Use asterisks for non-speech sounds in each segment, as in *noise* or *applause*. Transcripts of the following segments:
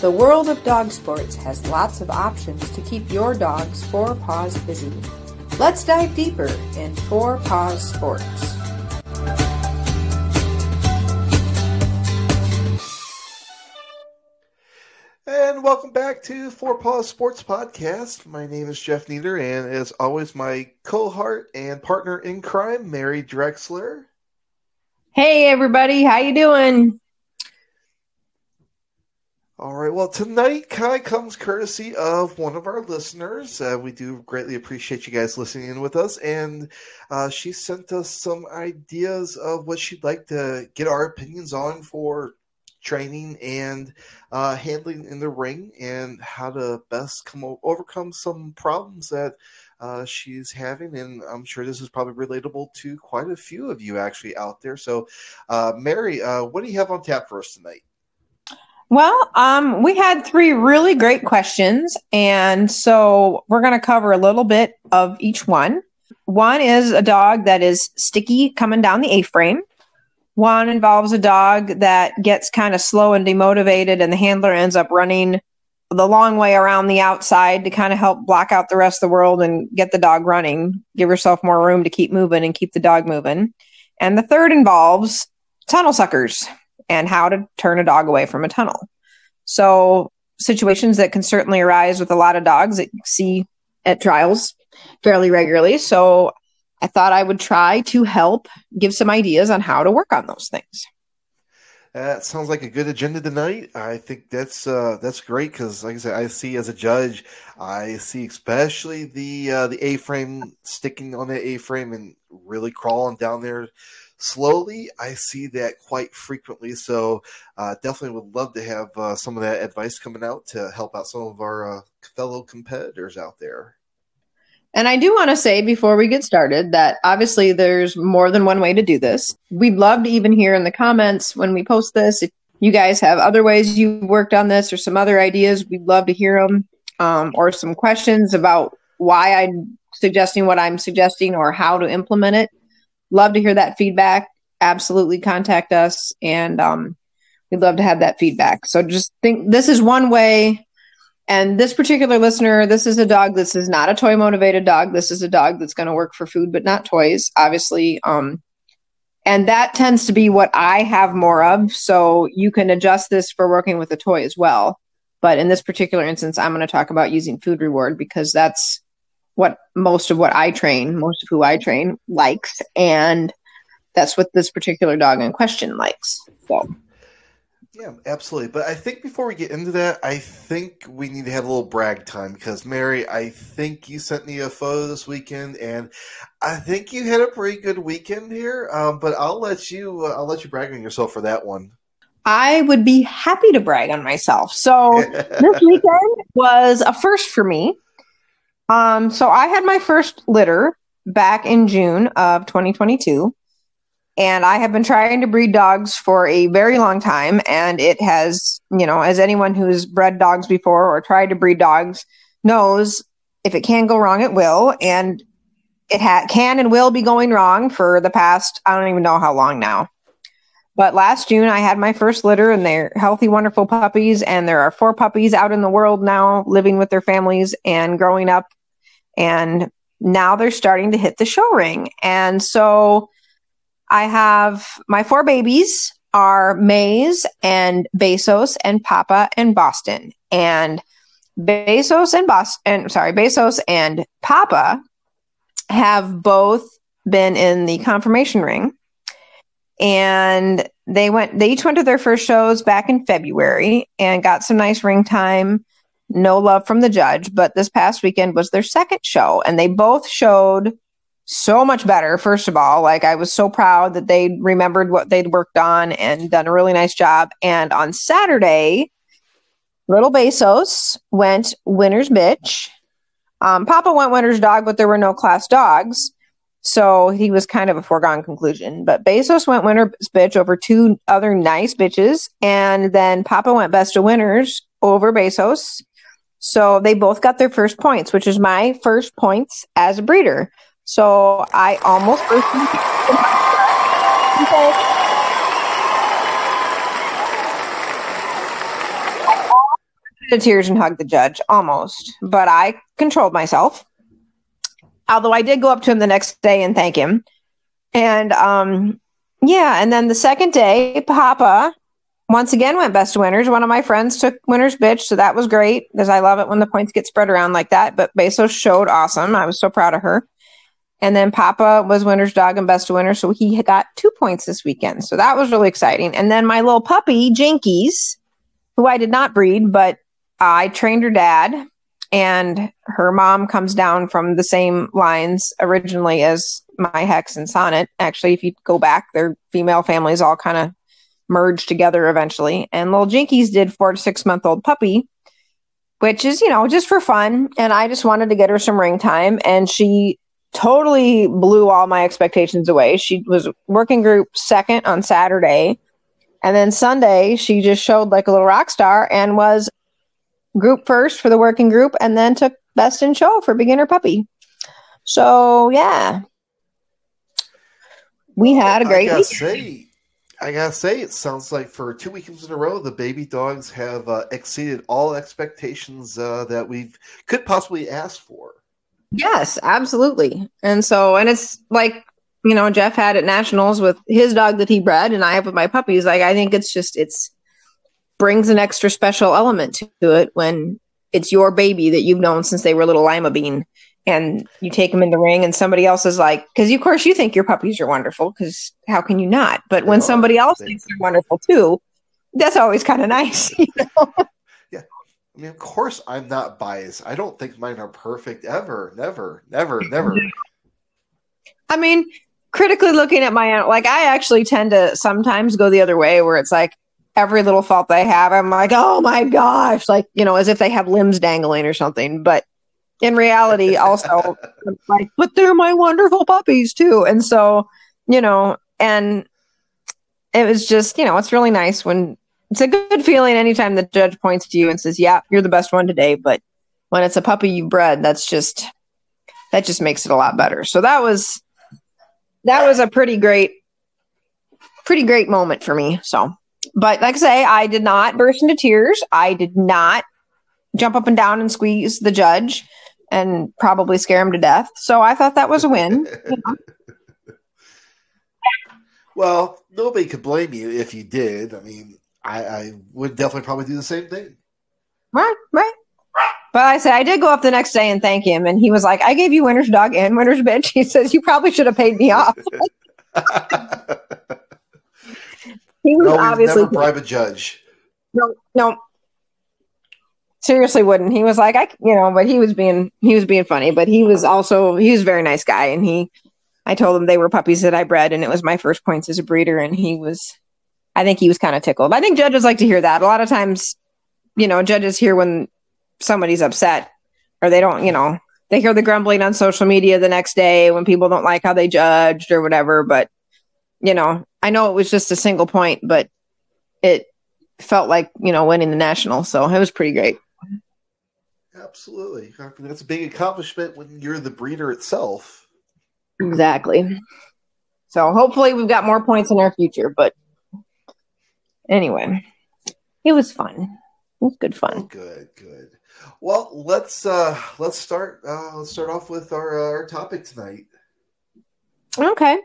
The world of dog sports has lots of options to keep your dog's four paws busy. Let's dive deeper in Four Paws Sports. And welcome back to Four Paws Sports Podcast. My name is Jeff Nieder, and as always, my cohort and partner in crime, Mary Drexler. Hey everybody, how you doing? All right. Well, tonight kind of comes courtesy of one of our listeners. Uh, we do greatly appreciate you guys listening in with us, and uh, she sent us some ideas of what she'd like to get our opinions on for training and uh, handling in the ring, and how to best come o- overcome some problems that uh, she's having. And I'm sure this is probably relatable to quite a few of you actually out there. So, uh, Mary, uh, what do you have on tap for us tonight? Well, um, we had three really great questions, and so we're going to cover a little bit of each one. One is a dog that is sticky coming down the A frame. One involves a dog that gets kind of slow and demotivated, and the handler ends up running the long way around the outside to kind of help block out the rest of the world and get the dog running, give yourself more room to keep moving and keep the dog moving. And the third involves tunnel suckers and how to turn a dog away from a tunnel. So, situations that can certainly arise with a lot of dogs that you see at trials fairly regularly. So, I thought I would try to help give some ideas on how to work on those things. That sounds like a good agenda tonight. I think that's uh, that's great because, like I said, I see as a judge, I see especially the uh, the A frame sticking on the A frame and really crawling down there slowly. I see that quite frequently. So uh, definitely would love to have uh, some of that advice coming out to help out some of our uh, fellow competitors out there. And I do want to say before we get started that obviously there's more than one way to do this. We'd love to even hear in the comments when we post this if you guys have other ways you've worked on this or some other ideas. We'd love to hear them um, or some questions about why I'm suggesting what I'm suggesting or how to implement it. Love to hear that feedback. Absolutely contact us and um, we'd love to have that feedback. So just think this is one way and this particular listener, this is a dog. This is not a toy motivated dog. This is a dog that's going to work for food, but not toys, obviously. Um, and that tends to be what I have more of. So you can adjust this for working with a toy as well. But in this particular instance, I'm going to talk about using food reward because that's what most of what I train, most of who I train likes. And that's what this particular dog in question likes. So Yeah, absolutely. But I think before we get into that, I think we need to have a little brag time because Mary, I think you sent me a photo this weekend, and I think you had a pretty good weekend here. Um, but I'll let you, uh, I'll let you brag on yourself for that one. I would be happy to brag on myself. So *laughs* this weekend was a first for me. Um, so I had my first litter back in June of 2022. And I have been trying to breed dogs for a very long time. And it has, you know, as anyone who's bred dogs before or tried to breed dogs knows, if it can go wrong, it will. And it ha- can and will be going wrong for the past, I don't even know how long now. But last June, I had my first litter, and they're healthy, wonderful puppies. And there are four puppies out in the world now, living with their families and growing up. And now they're starting to hit the show ring. And so I have my four babies are Maze and Bezos and Papa and Boston. And Bezos and Boston, sorry, Bezos and Papa have both been in the conformation ring and they went they each went to their first shows back in february and got some nice ring time no love from the judge but this past weekend was their second show and they both showed so much better first of all like i was so proud that they remembered what they'd worked on and done a really nice job and on saturday little bezos went winner's bitch um, papa went winner's dog but there were no class dogs so he was kind of a foregone conclusion. But Bezos went winner's bitch over two other nice bitches. And then Papa went best of winners over Bezos. So they both got their first points, which is my first points as a breeder. So I almost burst into tears and hugged the judge almost, but I controlled myself. Although I did go up to him the next day and thank him. And um yeah, and then the second day, Papa once again went best winners. One of my friends took winner's bitch, so that was great because I love it when the points get spread around like that. But Beso showed awesome. I was so proud of her. And then Papa was winner's dog and best of winner, so he got two points this weekend. So that was really exciting. And then my little puppy, Jinkies, who I did not breed, but I trained her dad, and her mom comes down from the same lines originally as my Hex and Sonnet. Actually, if you go back, their female families all kind of merged together eventually. And little Jinkies did four to six month old puppy, which is, you know, just for fun. And I just wanted to get her some ring time. And she totally blew all my expectations away. She was working group second on Saturday. And then Sunday, she just showed like a little rock star and was group first for the working group and then took best in show for beginner puppy. So, yeah. We had a great I week. Say, I gotta say, it sounds like for two weekends in a row, the baby dogs have uh, exceeded all expectations uh, that we could possibly ask for. Yes, absolutely. And so, and it's like, you know, Jeff had at nationals with his dog that he bred, and I have with my puppies. Like, I think it's just, it's brings an extra special element to it when it's your baby that you've known since they were little lima bean and you take them in the ring and somebody else is like because of course you think your puppies are wonderful because how can you not but when somebody else thinks they're wonderful too that's always kind of *laughs* nice you know? I mean of course i'm not biased. I don't think mine are perfect ever. Never never never. I mean critically looking at my like i actually tend to sometimes go the other way where it's like every little fault they have i'm like oh my gosh like you know as if they have limbs dangling or something. But in reality *laughs* also like but they're my wonderful puppies too. And so you know and it was just you know it's really nice when it's a good feeling anytime the judge points to you and says yeah you're the best one today but when it's a puppy you bred that's just that just makes it a lot better so that was that was a pretty great pretty great moment for me so but like i say i did not burst into tears i did not jump up and down and squeeze the judge and probably scare him to death. So I thought that was a win. *laughs* Well, nobody could blame you if you did. I mean, I, I, would definitely probably do the same thing. Right, right. But I said I did go up the next day and thank him, and he was like, "I gave you winner's dog and winner's bitch." *laughs* He says, "You probably should have paid me off." *laughs* he was no, obviously never bribe a private judge. No, no, seriously wouldn't. He was like, I, you know, but he was being, he was being funny, but he was also, he was a very nice guy. And he, I told him they were puppies that I bred and it was my first points as a breeder. And he was, I think he was kind of tickled. I think judges like to hear that. A lot of times, you know, judges hear when somebody's upset or they don't, you know, they hear the grumbling on social media the next day when people don't like how they judged or whatever. But, you know, I know it was just a single point, but it felt like, you know, winning the national. So it was pretty great. Absolutely. I mean, that's a big accomplishment when you're the breeder itself. Exactly. So hopefully we've got more points in our future. But anyway, it was fun. It was good fun. Good, good. Well, let's uh let's start uh let's start off with our uh, our topic tonight. Okay.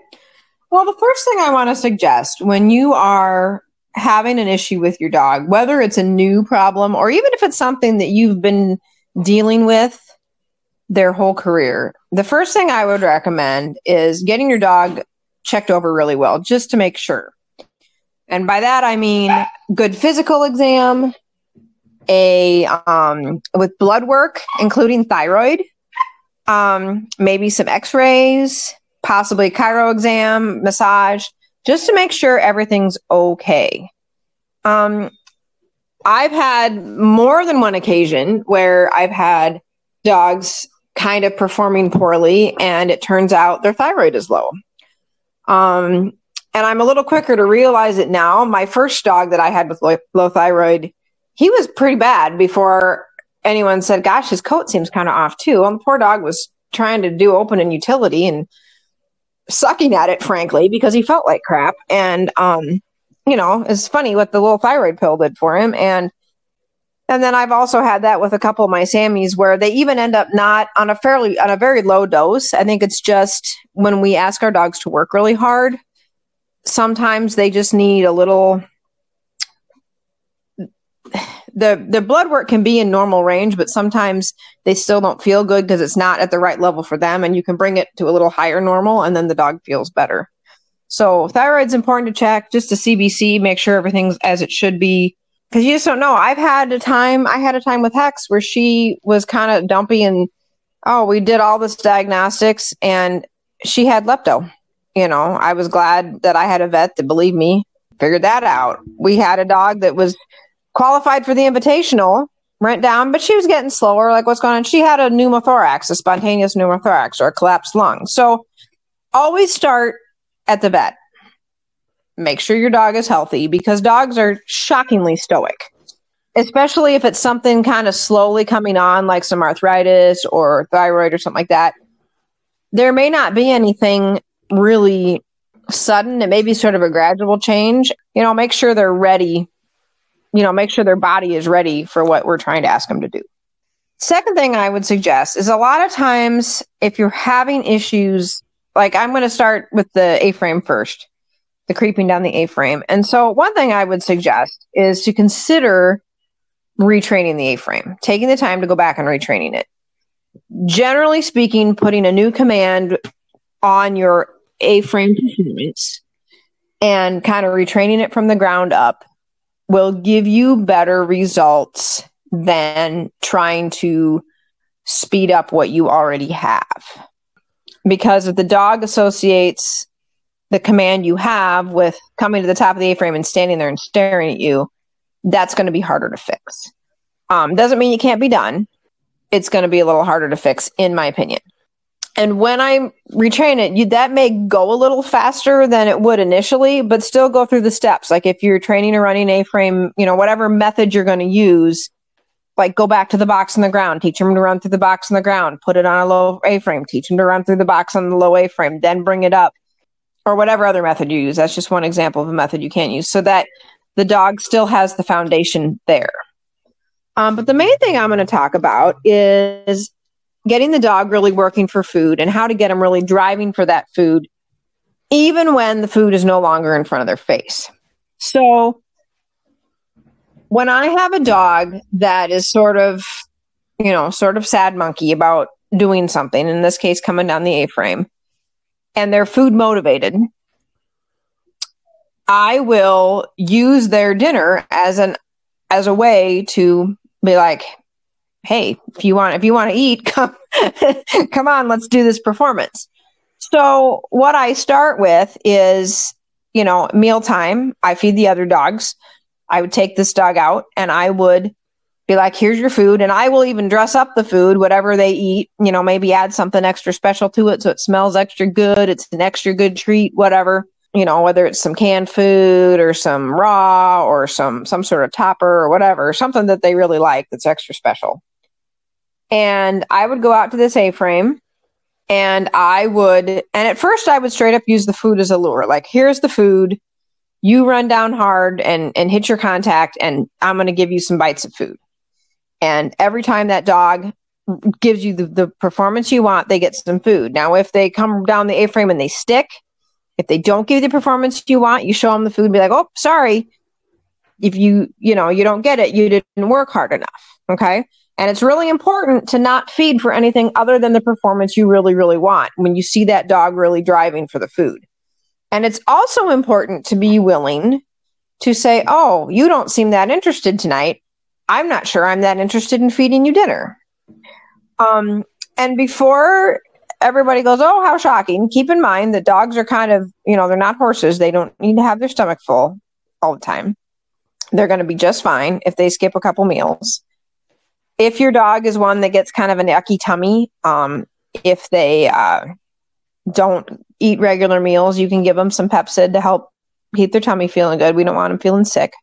Well, the first thing I want to suggest when you are having an issue with your dog, whether it's a new problem or even if it's something that you've been dealing with their whole career, the first thing I would recommend is getting your dog checked over really well just to make sure. And by that I mean good physical exam, a um, with blood work, including thyroid, um, maybe some X-rays, possibly chiro exam, massage, just to make sure everything's okay. Um, I've had more than one occasion where I've had dogs kind of performing poorly and it turns out their thyroid is low. Um, and I'm a little quicker to realize it now. My first dog that I had with low, low thyroid, he was pretty bad before anyone said, gosh, his coat seems kind of off too. Well, the poor dog was trying to do open and utility and sucking at it, frankly, because he felt like crap. And, um, you know, it's funny what the little thyroid pill did for him. And, and then I've also had that with a couple of my Sammies where they even end up not on a fairly, on a very low dose. I think it's just when we ask our dogs to work really hard, sometimes they just need a little, the the blood work can be in normal range, but sometimes they still don't feel good because it's not at the right level for them, and you can bring it to a little higher normal, and then the dog feels better. So thyroid's important to check, just a CBC, make sure everything's as it should be, because you just don't know. I've had a time, I had a time with Hex where she was kind of dumpy, and oh, we did all this diagnostics, and she had lepto. You know, I was glad that I had a vet that believed me, figured that out. We had a dog that was qualified for the invitational, went down, but she was getting slower. Like, what's going on? She had a pneumothorax, a spontaneous pneumothorax, or a collapsed lung. So always start at the vet. Make sure your dog is healthy because dogs are shockingly stoic, especially if it's something kind of slowly coming on, like some arthritis or thyroid or something like that. There may not be anything really sudden. It may be sort of a gradual change. You know, make sure they're ready you know, make sure their body is ready for what we're trying to ask them to do. Second thing I would suggest is a lot of times if you're having issues, like I'm going to start with the A frame first, the creeping down the A frame. And so one thing I would suggest is to consider retraining the A frame, taking the time to go back and retraining it. Generally speaking, putting a new command on your A frame performance and kind of retraining it from the ground up will give you better results than trying to speed up what you already have. Because if the dog associates the command you have with coming to the top of the A frame and standing there and staring at you, that's going to be harder to fix. Um, doesn't mean you can't be done. It's going to be a little harder to fix, in my opinion. And when I retrain it, you, that may go a little faster than it would initially, but still go through the steps. Like if you're training a running A frame, you know, whatever method you're going to use, like go back to the box on the ground, teach them to run through the box on the ground, put it on a low A frame, teach them to run through the box on the low A frame, then bring it up, or whatever other method you use. That's just one example of a method you can't use, so that the dog still has the foundation there. Um, but the main thing I'm going to talk about is getting the dog really working for food and how to get them really driving for that food, even when the food is no longer in front of their face. So, when I have a dog that is sort of, you know, sort of sad monkey about doing something, in this case, coming down the A frame, and they're food motivated, I will use their dinner as an as a way to be like, hey, if you want if you want to eat, *laughs* come come on, let's do this performance. So what I start with is, you know, mealtime. I feed the other dogs. I would take this dog out and I would be like, here's your food. And I will even dress up the food, whatever they eat, you know, maybe add something extra special to it so it smells extra good. It's an extra good treat, whatever, you know, whether it's some canned food or some raw or some, some sort of topper or whatever, something that they really like that's extra special. And I would go out to this A frame and I would, and at first I would straight up use the food as a lure. Like, here's the food. You run down hard and, and hit your contact, and I'm going to give you some bites of food. And every time that dog gives you the, the performance you want, they get some food. Now, if they come down the A frame and they stick, if they don't give you the performance you want, you show them the food and be like, oh, sorry. If you, you know, you don't get it, you didn't work hard enough. Okay. And it's really important to not feed for anything other than the performance you really, really want when you see that dog really driving for the food. And it's also important to be willing to say, Oh, you don't seem that interested tonight. I'm not sure I'm that interested in feeding you dinner. Um, and before everybody goes, Oh, how shocking, keep in mind that dogs are kind of, you know, they're not horses. They don't need to have their stomach full all the time. They're going to be just fine if they skip a couple meals if your dog is one that gets kind of an yucky tummy, um, if they uh, don't eat regular meals, you can give them some Pepcid to help keep their tummy feeling good. We don't want them feeling sick.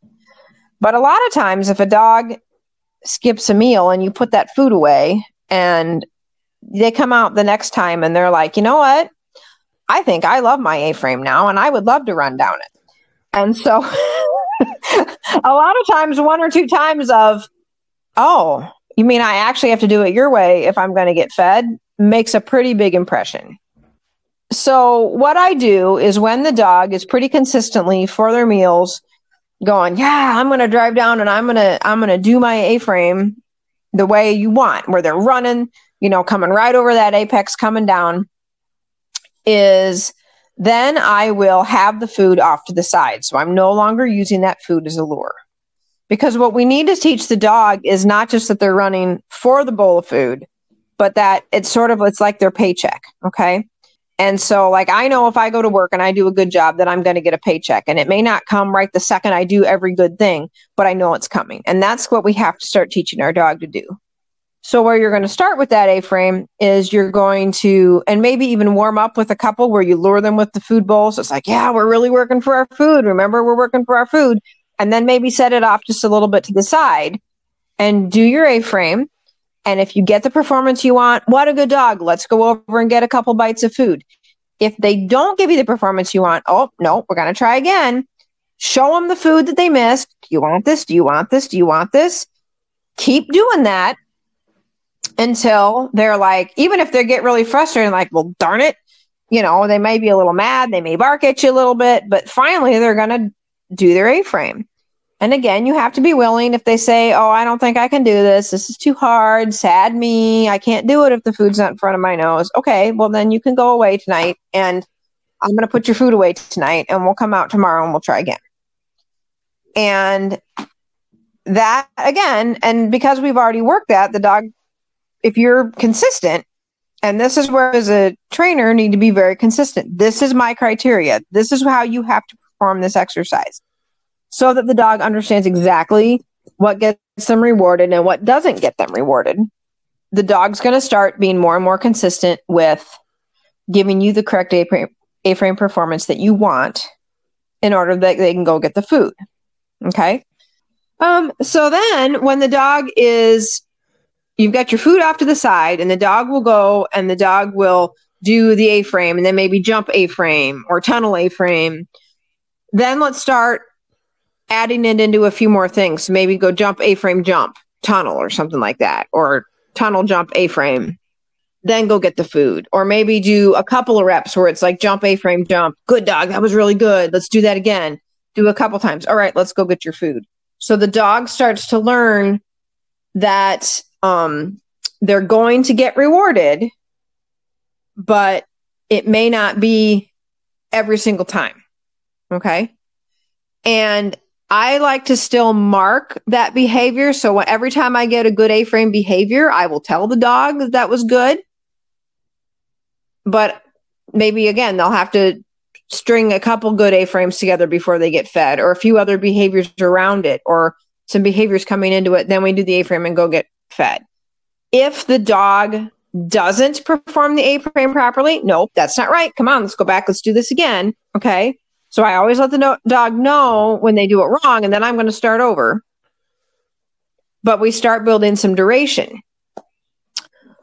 But a lot of times, if a dog skips a meal and you put that food away and they come out the next time and they're like, you know what? I think I love my A frame now and I would love to run down it. And so *laughs* a lot of times, one or two times of, oh, you mean I actually have to do it your way if I'm going to get fed makes a pretty big impression. So, what I do is when the dog is pretty consistently for their meals going, yeah, I'm going to drive down and I'm going to I'm going to do my A-frame the way you want, where they're running, you know, coming right over that apex coming down is then I will have the food off to the side. So I'm no longer using that food as a lure. Because what we need to teach the dog is not just that they're running for the bowl of food, but that it's sort of it's like their paycheck, okay? And so like I know if I go to work and I do a good job that I'm going to get a paycheck and it may not come right the second I do every good thing, but I know it's coming. And that's what we have to start teaching our dog to do. So where you're going to start with that A-frame is you're going to, and maybe even warm up with a couple where you lure them with the food bowl. So it's like, yeah, we're really working for our food. Remember, we're working for our food. And then maybe set it off just a little bit to the side and do your A-frame. And if you get the performance you want, what a good dog. Let's go over and get a couple bites of food. If they don't give you the performance you want, oh, no, we're going to try again. Show them the food that they missed. Do you want this? Do you want this? Do you want this? Keep doing that until they're like, even if they get really frustrated, like, well, darn it, you know, they may be a little mad, they may bark at you a little bit, but finally they're going to do their A frame. And again, you have to be willing if they say, Oh, I don't think I can do this. This is too hard. Sad me. I can't do it if the food's not in front of my nose. Okay, well, then you can go away tonight and I'm going to put your food away tonight and we'll come out tomorrow and we'll try again. And that again, and because we've already worked that, the dog if you're consistent, and this is where as a trainer need to be very consistent. This is my criteria. This is how you have to perform this exercise so that the dog understands exactly what gets them rewarded and what doesn't get them rewarded. The dog's going to start being more and more consistent with giving you the correct A frame performance that you want in order that they can go get the food. Okay. Um, so then when the dog is you've got your food off to the side and the dog will go and the dog will do the A frame and then maybe jump A frame or tunnel A frame. Then let's start adding it into a few more things. Maybe go jump A frame, jump, tunnel, or something like that, or tunnel, jump A frame. Then go get the food, or maybe do a couple of reps where it's like jump A frame, jump. Good dog, that was really good. Let's do that again. Do a couple times. All right, let's go get your food. So the dog starts to learn that um, they're going to get rewarded, but it may not be every single time. Okay. And I like to still mark that behavior. So every time I get a good A frame behavior, I will tell the dog that that was good. But maybe again, they'll have to string a couple good A frames together before they get fed, or a few other behaviors around it, or some behaviors coming into it. Then we do the A frame and go get fed. If the dog doesn't perform the A frame properly, nope, that's not right. Come on, let's go back. Let's do this again. Okay. So I always let the no- dog know when they do it wrong, and then I'm going to start over. But we start building some duration.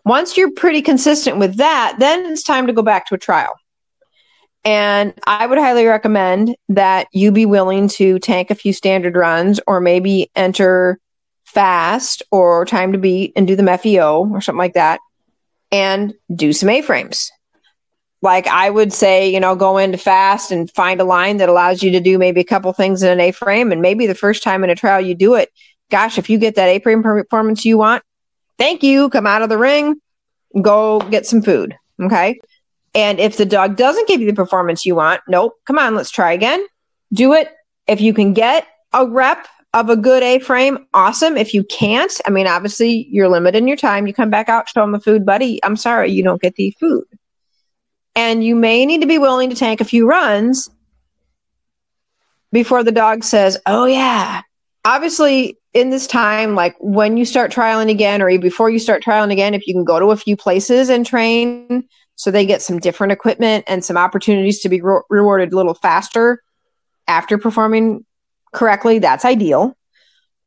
Once you're pretty consistent with that, then it's time to go back to a trial. And I would highly recommend that you be willing to tank a few standard runs or maybe enter fast or time to beat and do the MEFIO or something like that and do some A-frames. Like I would say, you know, go into fast and find a line that allows you to do maybe a couple things in an A-frame. And maybe the first time in a trial you do it, gosh, if you get that A-frame performance you want, thank you. Come out of the ring, go get some food. Okay. And if the dog doesn't give you the performance you want, nope, come on, let's try again. Do it. If you can get a rep of a good A frame, awesome. If you can't, I mean, obviously you're limited in your time. You come back out, show them the food, buddy. I'm sorry, you don't get the food. And you may need to be willing to tank a few runs before the dog says, Oh, yeah. Obviously, in this time, like when you start trialing again, or before you start trialing again, if you can go to a few places and train so they get some different equipment and some opportunities to be re- rewarded a little faster after performing correctly, that's ideal.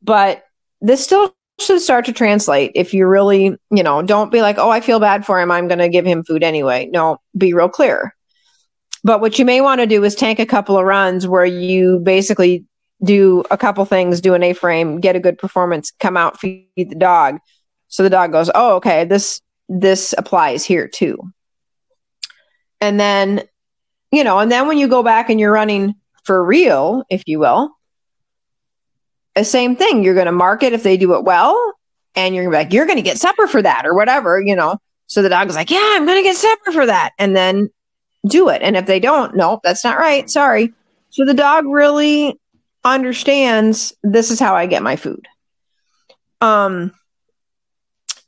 But this still should start to translate if you really, you know, don't be like, oh, I feel bad for him. I'm going to give him food anyway. No, be real clear. But what you may want to do is tank a couple of runs where you basically do a couple things, do an A frame, get a good performance, come out, feed the dog. So the dog goes, oh, okay, this this applies here too. And then, you know, and then when you go back and you're running for real, if you will, the same thing. You're going to mark it if they do it well, and you're gonna like, you're going to get supper for that or whatever, you know. So the dog is like, yeah, I'm going to get supper for that, and then do it. And if they don't, no, that's not right. Sorry. So the dog really understands this is how I get my food. Um,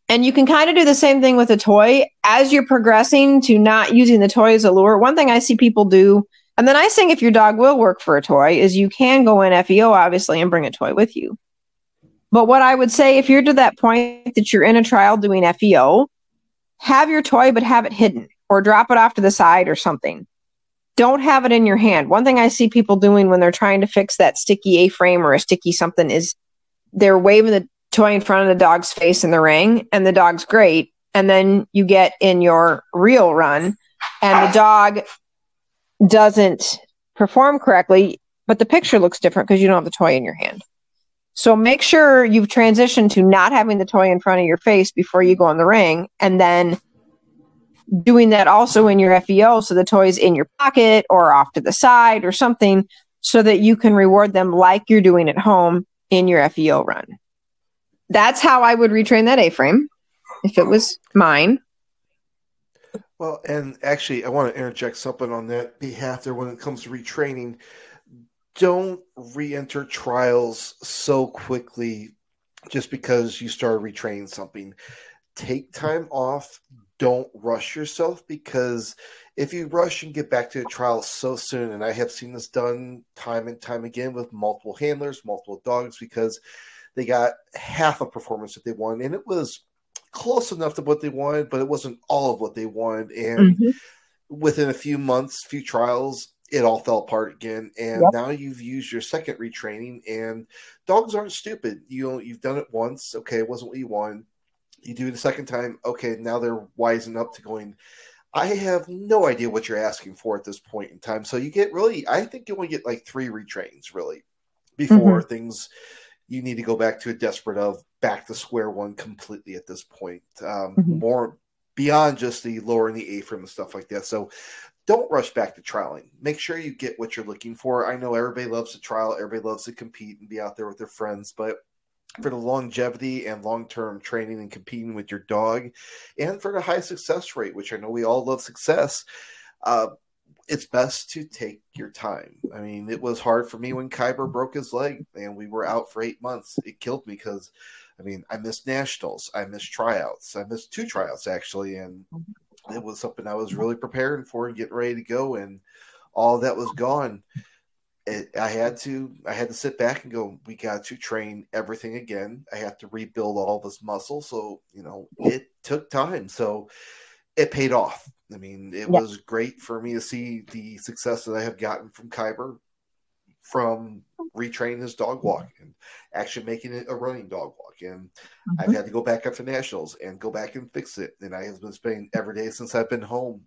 and you can kind of do the same thing with a toy as you're progressing to not using the toy as a lure. One thing I see people do, and the nice thing if your dog will work for a toy is you can go in FEO obviously and bring a toy with you. But what I would say if you're to that point that you're in a trial doing FEO, have your toy but have it hidden or drop it off to the side or something. Don't have it in your hand. One thing I see people doing when they're trying to fix that sticky A frame or a sticky something is they're waving the toy in front of the dog's face in the ring, and the dog's great. And then you get in your real run, and the dog doesn't perform correctly, but the picture looks different because you don't have the toy in your hand. So make sure you've transitioned to not having the toy in front of your face before you go in the ring, and then doing that also in your FEO. So the toy's in your pocket or off to the side or something so that you can reward them like you're doing at home in your FEO run. That's how I would retrain that A frame if it was mine. Well, and actually, I want to interject something on that behalf there when it comes to retraining. Don't re enter trials so quickly just because you started retraining something. Take time off, don't rush yourself because if you rush and get back to the trial so soon, and I have seen this done time and time again with multiple handlers, multiple dogs, because they got half a performance that they wanted, and it was close enough to what they wanted, but it wasn't all of what they wanted. And mm-hmm. within a few months, few trials, it all fell apart again. And yep. now you've used your second retraining, and dogs aren't stupid. You you've done it once, okay, it wasn't what you wanted you do it a second time. Okay, now they're wising up to going. I have no idea what you're asking for at this point in time. So you get really, I think you only get like three retrains really before mm-hmm. things you need to go back to a desperate of back to square one completely at this point. Um, mm-hmm. More beyond just the lowering the A frame and stuff like that. So don't rush back to trialing. Make sure you get what you're looking for. I know everybody loves to trial, everybody loves to compete and be out there with their friends, but for the longevity and long term training and competing with your dog, and for the high success rate, which I know we all love success. Uh, it's best to take your time. I mean, it was hard for me when Kyber broke his leg and we were out for eight months. It killed me because, I mean, I missed nationals, I missed tryouts, I missed two tryouts actually, and mm-hmm. it was something I was really preparing for and getting ready to go, and all that was gone it, I had to I had to sit back and go. We got to train everything again. I had to rebuild all this muscle. So you know, it took time. So it paid off. I mean, it yeah. was great for me to see the success that I have gotten from Kyber from retraining his dog walk and actually making it a running dog walk. And mm-hmm. I've had to go back after nationals and go back and fix it. And I have been spending every day since I've been home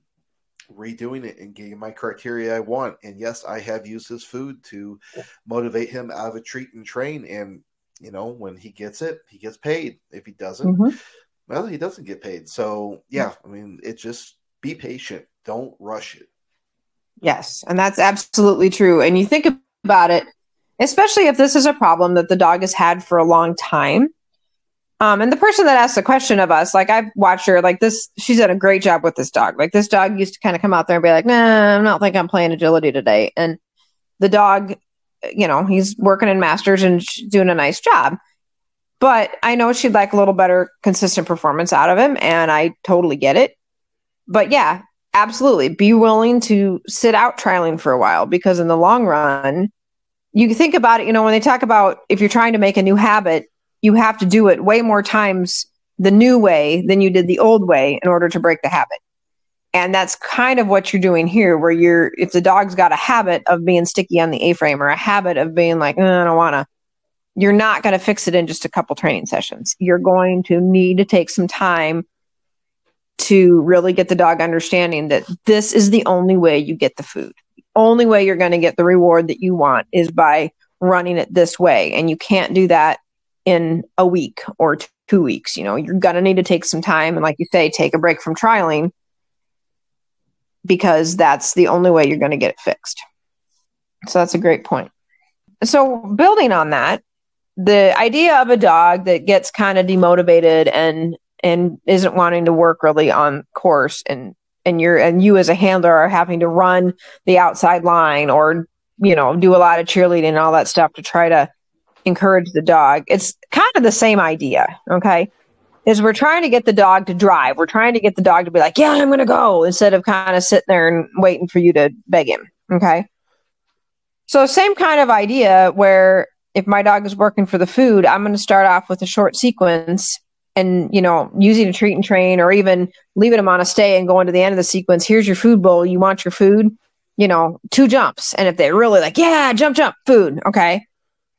redoing it and getting my criteria I want. And yes, I have used his food to motivate him out of a treat and train. And you know, when he gets it, he gets paid. If he doesn't, mm-hmm. well, he doesn't get paid. So yeah, I mean, it just be patient. Don't rush it. Yes, and that's absolutely true. And you think about it, especially if this is a problem that the dog has had for a long time um, and the person that asked the question of us, like I've watched her, like this, she's done a great job with this dog. Like this dog used to kind of come out there and be like, "Nah, I don't think I'm playing agility today." And the dog, you know, he's working in masters and doing a nice job. But I know she'd like a little better consistent performance out of him, and I totally get it. But yeah, absolutely, be willing to sit out trialing for a while because in the long run, you think about it. You know, when they talk about if you're trying to make a new habit you have to do it way more times the new way than you did the old way in order to break the habit. And that's kind of what you're doing here, where you're, if the dog's got a habit of being sticky on the A frame or a habit of being like, oh, I don't want to, you're not going to fix it in just a couple training sessions. You're going to need to take some time to really get the dog understanding that this is the only way you get the food. The only way you're going to get the reward that you want is by running it this way. And you can't do that in a week or two weeks. You know, you're going to need to take some time. And like you say, take a break from trialing because that's the only way you're going to get it fixed. So that's a great point. So, building on that, the idea of a dog that gets kind of demotivated and and isn't wanting to work really on course and and you're and you as a handler are having to run the outside line or you know do a lot of cheerleading and all that stuff to try to encourage the dog. It's kind of the same idea okay? Is we're trying to get the dog to drive. We're trying to get the dog to be like yeah i'm going to go instead of kind of sitting there and waiting for you to beg him okay? So same kind of idea where if my dog is working for the food i'm going to start off with a short sequence and you know using a treat and train or even leaving them on a stay and going to the end of the sequence. Here's your food bowl. You want your food you know two jumps. And if they're really like yeah jump jump food. Okay.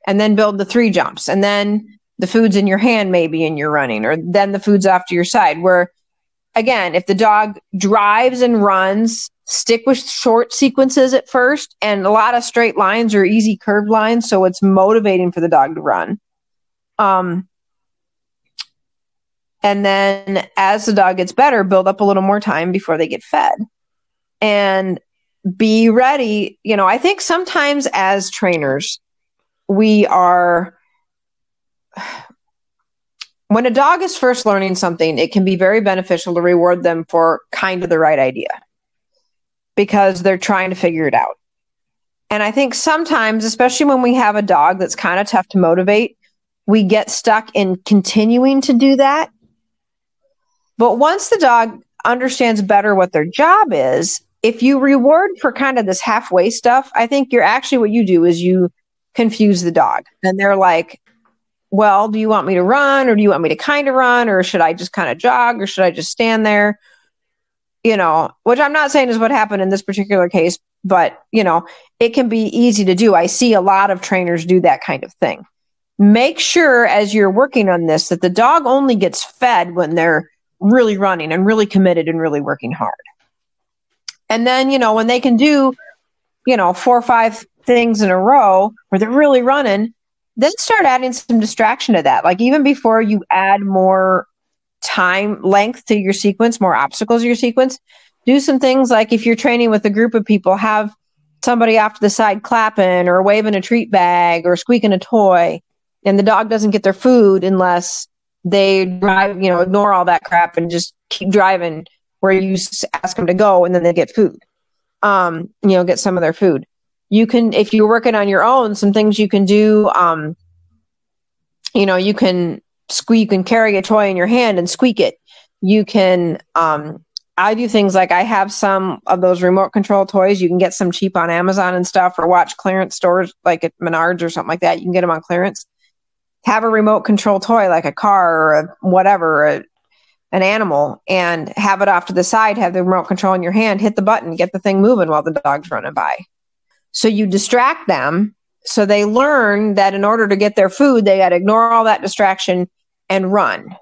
And then build the three jumps. And then the food's in your hand maybe and you're running. Or then the food's off to your side. Where again if the dog drives and runs stick with short sequences at first. And a lot of straight lines or easy curved lines. So it's motivating for the dog to run. Um and then as the dog gets better, build up a little more time before they get fed. And be ready. You know, I think sometimes as trainers, we are when a dog is first learning something, it can be very beneficial to reward them for kind of the right idea because they're trying to figure it out. And I think sometimes, especially when we have a dog that's kind of tough to motivate, we get stuck in continuing to do that but once the dog understands better what their job is, if you reward for kind of this halfway stuff, I think you're actually what you do is you confuse the dog. And they're like, well, do you want me to run or do you want me to kind of run or should I just kind of jog or should I just stand there? You know, which I'm not saying is what happened in this particular case, but you know, it can be easy to do. I see a lot of trainers do that kind of thing. Make sure as you're working on this that the dog only gets fed when they're really running and really committed and really working hard. And then, you know, when they can do, you know, four or five things in a row where they're really running, then start adding some distraction to that. Like even before you add more time length to your sequence, more obstacles to your sequence, do some things like if you're training with a group of people, have somebody off to the side clapping or waving a treat bag or squeaking a toy. And the dog doesn't get their food unless they drive, you know, ignore all that crap and just keep driving where you ask them to go and then they get food. Um, you know, get some of their food. You can, if you're working on your own, some things you can do, um, you know, you can squeak, can carry a toy in your hand and squeak it. You can, um, I do things like I have some of those remote control toys. You can get some cheap on Amazon and stuff, or watch clearance stores like at Menards or something like that. You can get them on clearance have a remote control toy like a car or a whatever, a, an animal, and have it off to the side, have the remote control in your hand, hit the button, get the thing moving while the dog's running by. So you distract them so they learn that in order to get their food, they got to ignore all that distraction and run.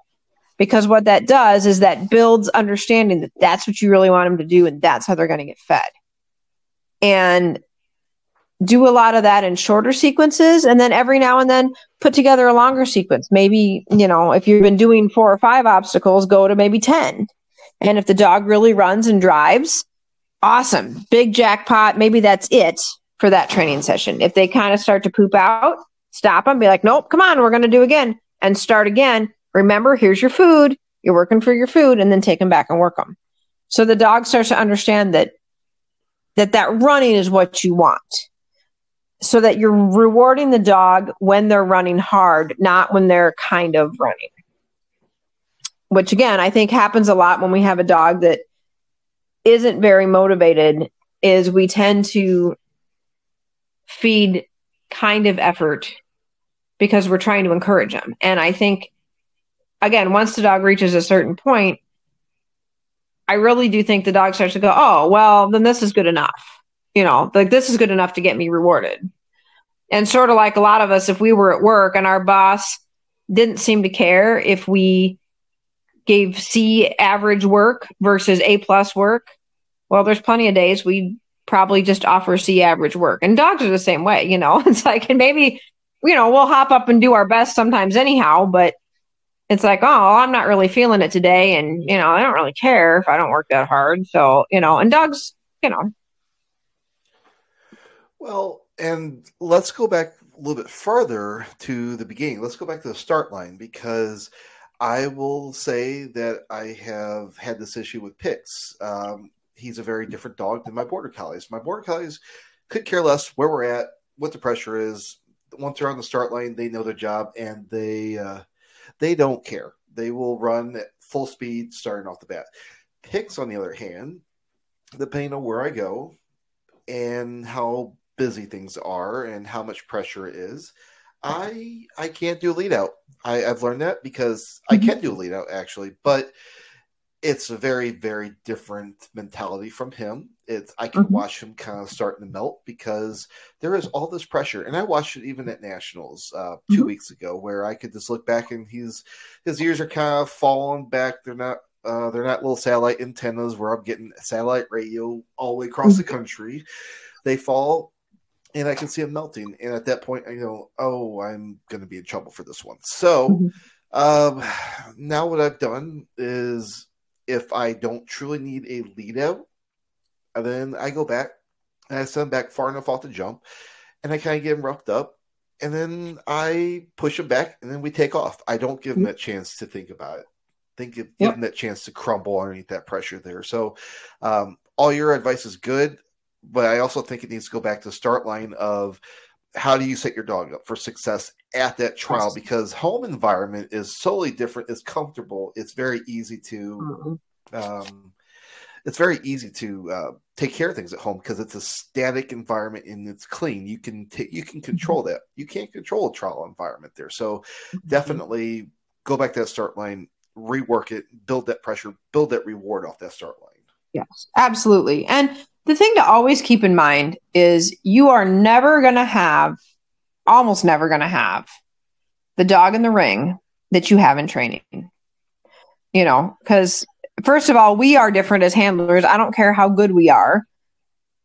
Because what that does is that builds understanding that that's what you really want them to do and that's how they're going to get fed. And do a lot of that in shorter sequences and then every now and then put together a longer sequence. Maybe you know if you've been doing four or five obstacles go to maybe 10 and if the dog really runs and drives awesome. Big jackpot. Maybe that's it for that training session. If they kind of start to poop out stop them be like nope come on we're going to do again and start again. Remember here's your food. You're working for your food and then take them back and work them so the dog starts to understand that that that running is what you want so that you're rewarding the dog when they're running hard, not when they're kind of running. Which again, I think happens a lot when we have a dog that isn't very motivated is we tend to feed kind of effort because we're trying to encourage them. And I think again, once the dog reaches a certain point, I really do think the dog starts to go, "Oh, well, then this is good enough." You know, like this is good enough to get me rewarded. And sort of like a lot of us, if we were at work and our boss didn't seem to care if we gave C average work versus A plus work, well, there's plenty of days we probably just offer C average work. And dogs are the same way, you know. *laughs* It's like, and maybe, you know, we'll hop up and do our best sometimes anyhow, but it's like, oh, I'm not really feeling it today. And, you know, I don't really care if I don't work that hard. So, you know, and dogs, you know. Well, and let's go back a little bit further to the beginning. Let's go back to the start line because I will say that I have had this issue with Pix. Um, he's a very different dog than my border collies. My border collies could care less where we're at, what the pressure is. Once they're on the start line, they know their job and they uh, they don't care. They will run at full speed starting off the bat. Pix, on the other hand, depending on where I go and how busy things are and how much pressure it is, I I can't do a lead out. I, have learned that because I mm-hmm. can do a lead out actually, but it's a very very different mentality from him it's i can mm-hmm. watch him kind of starting to melt because there is all this pressure and i watched it even at nationals uh, 2 mm-hmm. weeks ago where i could just look back and he's his ears are kind of falling back they're not uh, they're not little satellite antennas where i'm getting satellite radio all the way across mm-hmm. the country they fall and i can see him melting and at that point i know oh i'm going to be in trouble for this one so mm-hmm. um, now what i've done is if I don't truly need a lead out, then I go back and I send him back far enough off the jump and I kind of get him roughed up and then I push him back and then we take off. I don't give him that chance to think about it. Think of yep. that chance to crumble underneath that pressure there. So um, all your advice is good, but I also think it needs to go back to the start line of how do you set your dog up for success at that trial? Because home environment is solely different it's comfortable it's very easy to mm-hmm. um, it's very easy to uh, take care of things at home because it's a static environment and it's clean. You can take you can control mm-hmm. that. You can't control a trial environment there. So mm-hmm. definitely go back to that start line rework it build that pressure build that reward off that start line. Yes absolutely. And the thing to always keep in mind is you are never going to have, almost never going to have the dog in the ring that you have in training. You know, because first of all, we are different as handlers. I don't care how good we are.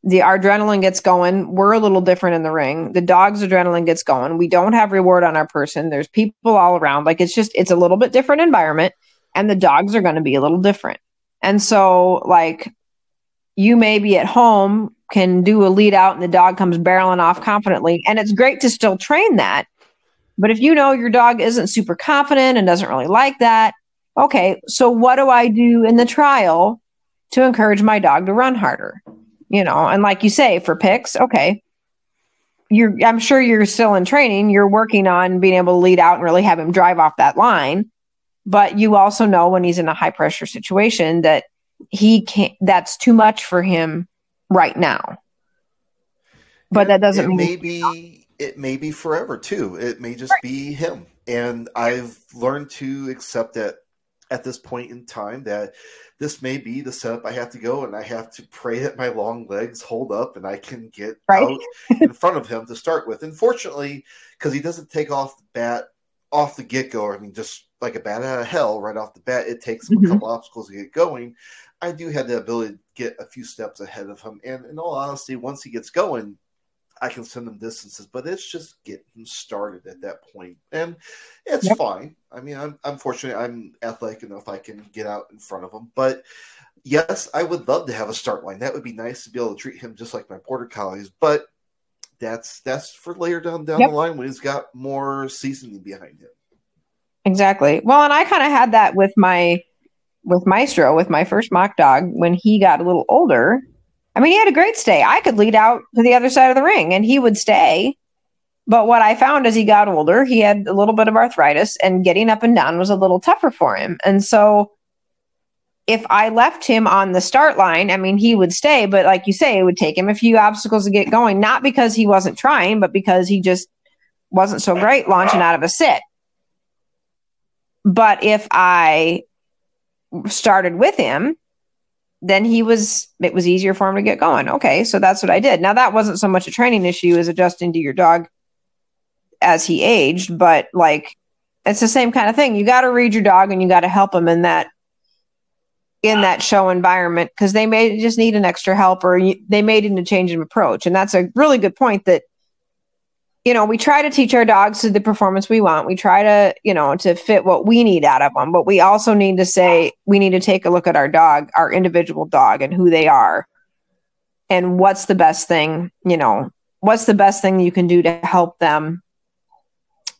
The adrenaline gets going. We're a little different in the ring. The dog's adrenaline gets going. We don't have reward on our person. There's people all around. Like it's just it's a little bit different environment and the dogs are going to be a little different. And so like you may be at home, can do a lead out, and the dog comes barreling off confidently. And it's great to still train that. But if you know your dog isn't super confident and doesn't really like that, okay, so what do I do in the trial to encourage my dog to run harder? You know, and like you say, for Pix, okay, you're I'm sure you're still in training. You're working on being able to lead out and really have him drive off that line. But you also know when he's in a high pressure situation that he can't that's too much for him right now. But that doesn't it mean may be it may be forever too. It may just right. be him. And i've learned to accept that at this point in time that this may be the setup i have to go and i have to pray that my long legs hold up and i can get right. out in front of him to start with. Unfortunately because he doesn't take off the bat off the get-go. I mean just like a bat out of hell right off the bat it takes him mm-hmm. a couple obstacles to get going I do have the ability to get a few steps ahead of him. And in all honesty, once he gets going, I can send him distances, but it's just getting started at that point, and it's yep. fine. I mean, I'm, I'm fortunate I'm athletic enough I can get out in front of him. But yes, I would love to have a start line. That would be nice to be able to treat him just like my border collies. But that's that's for later down down yep. the line when he's got more seasoning behind him. Exactly. Well, and I kind of had that with my with Maestro, with my first MACH dog, when he got a little older, I mean, he had a great stay. I could lead out to the other side of the ring and he would stay. But what I found as he got older, he had a little bit of arthritis and getting up and down was a little tougher for him. And so if I left him on the start line, I mean, he would stay, but like you say, it would take him a few obstacles to get going, not because he wasn't trying, but because he just wasn't so great launching out of a sit. But if I started with him, then he was it was easier for him to get going. Okay, so that's what I did. Now that wasn't so much a training issue as adjusting to your dog as he aged, but like it's the same kind of thing. You got to read your dog and you got to help him in that in that show environment because they may just need an extra help or they may need a change in approach. And that's a really good point that you know, we try to teach our dogs to the performance we want. We try to, you know, to fit what we need out of them, but we also need to say we need to take a look at our dog, our individual dog and who they are. And what's the best thing, you know, what's the best thing you can do to help them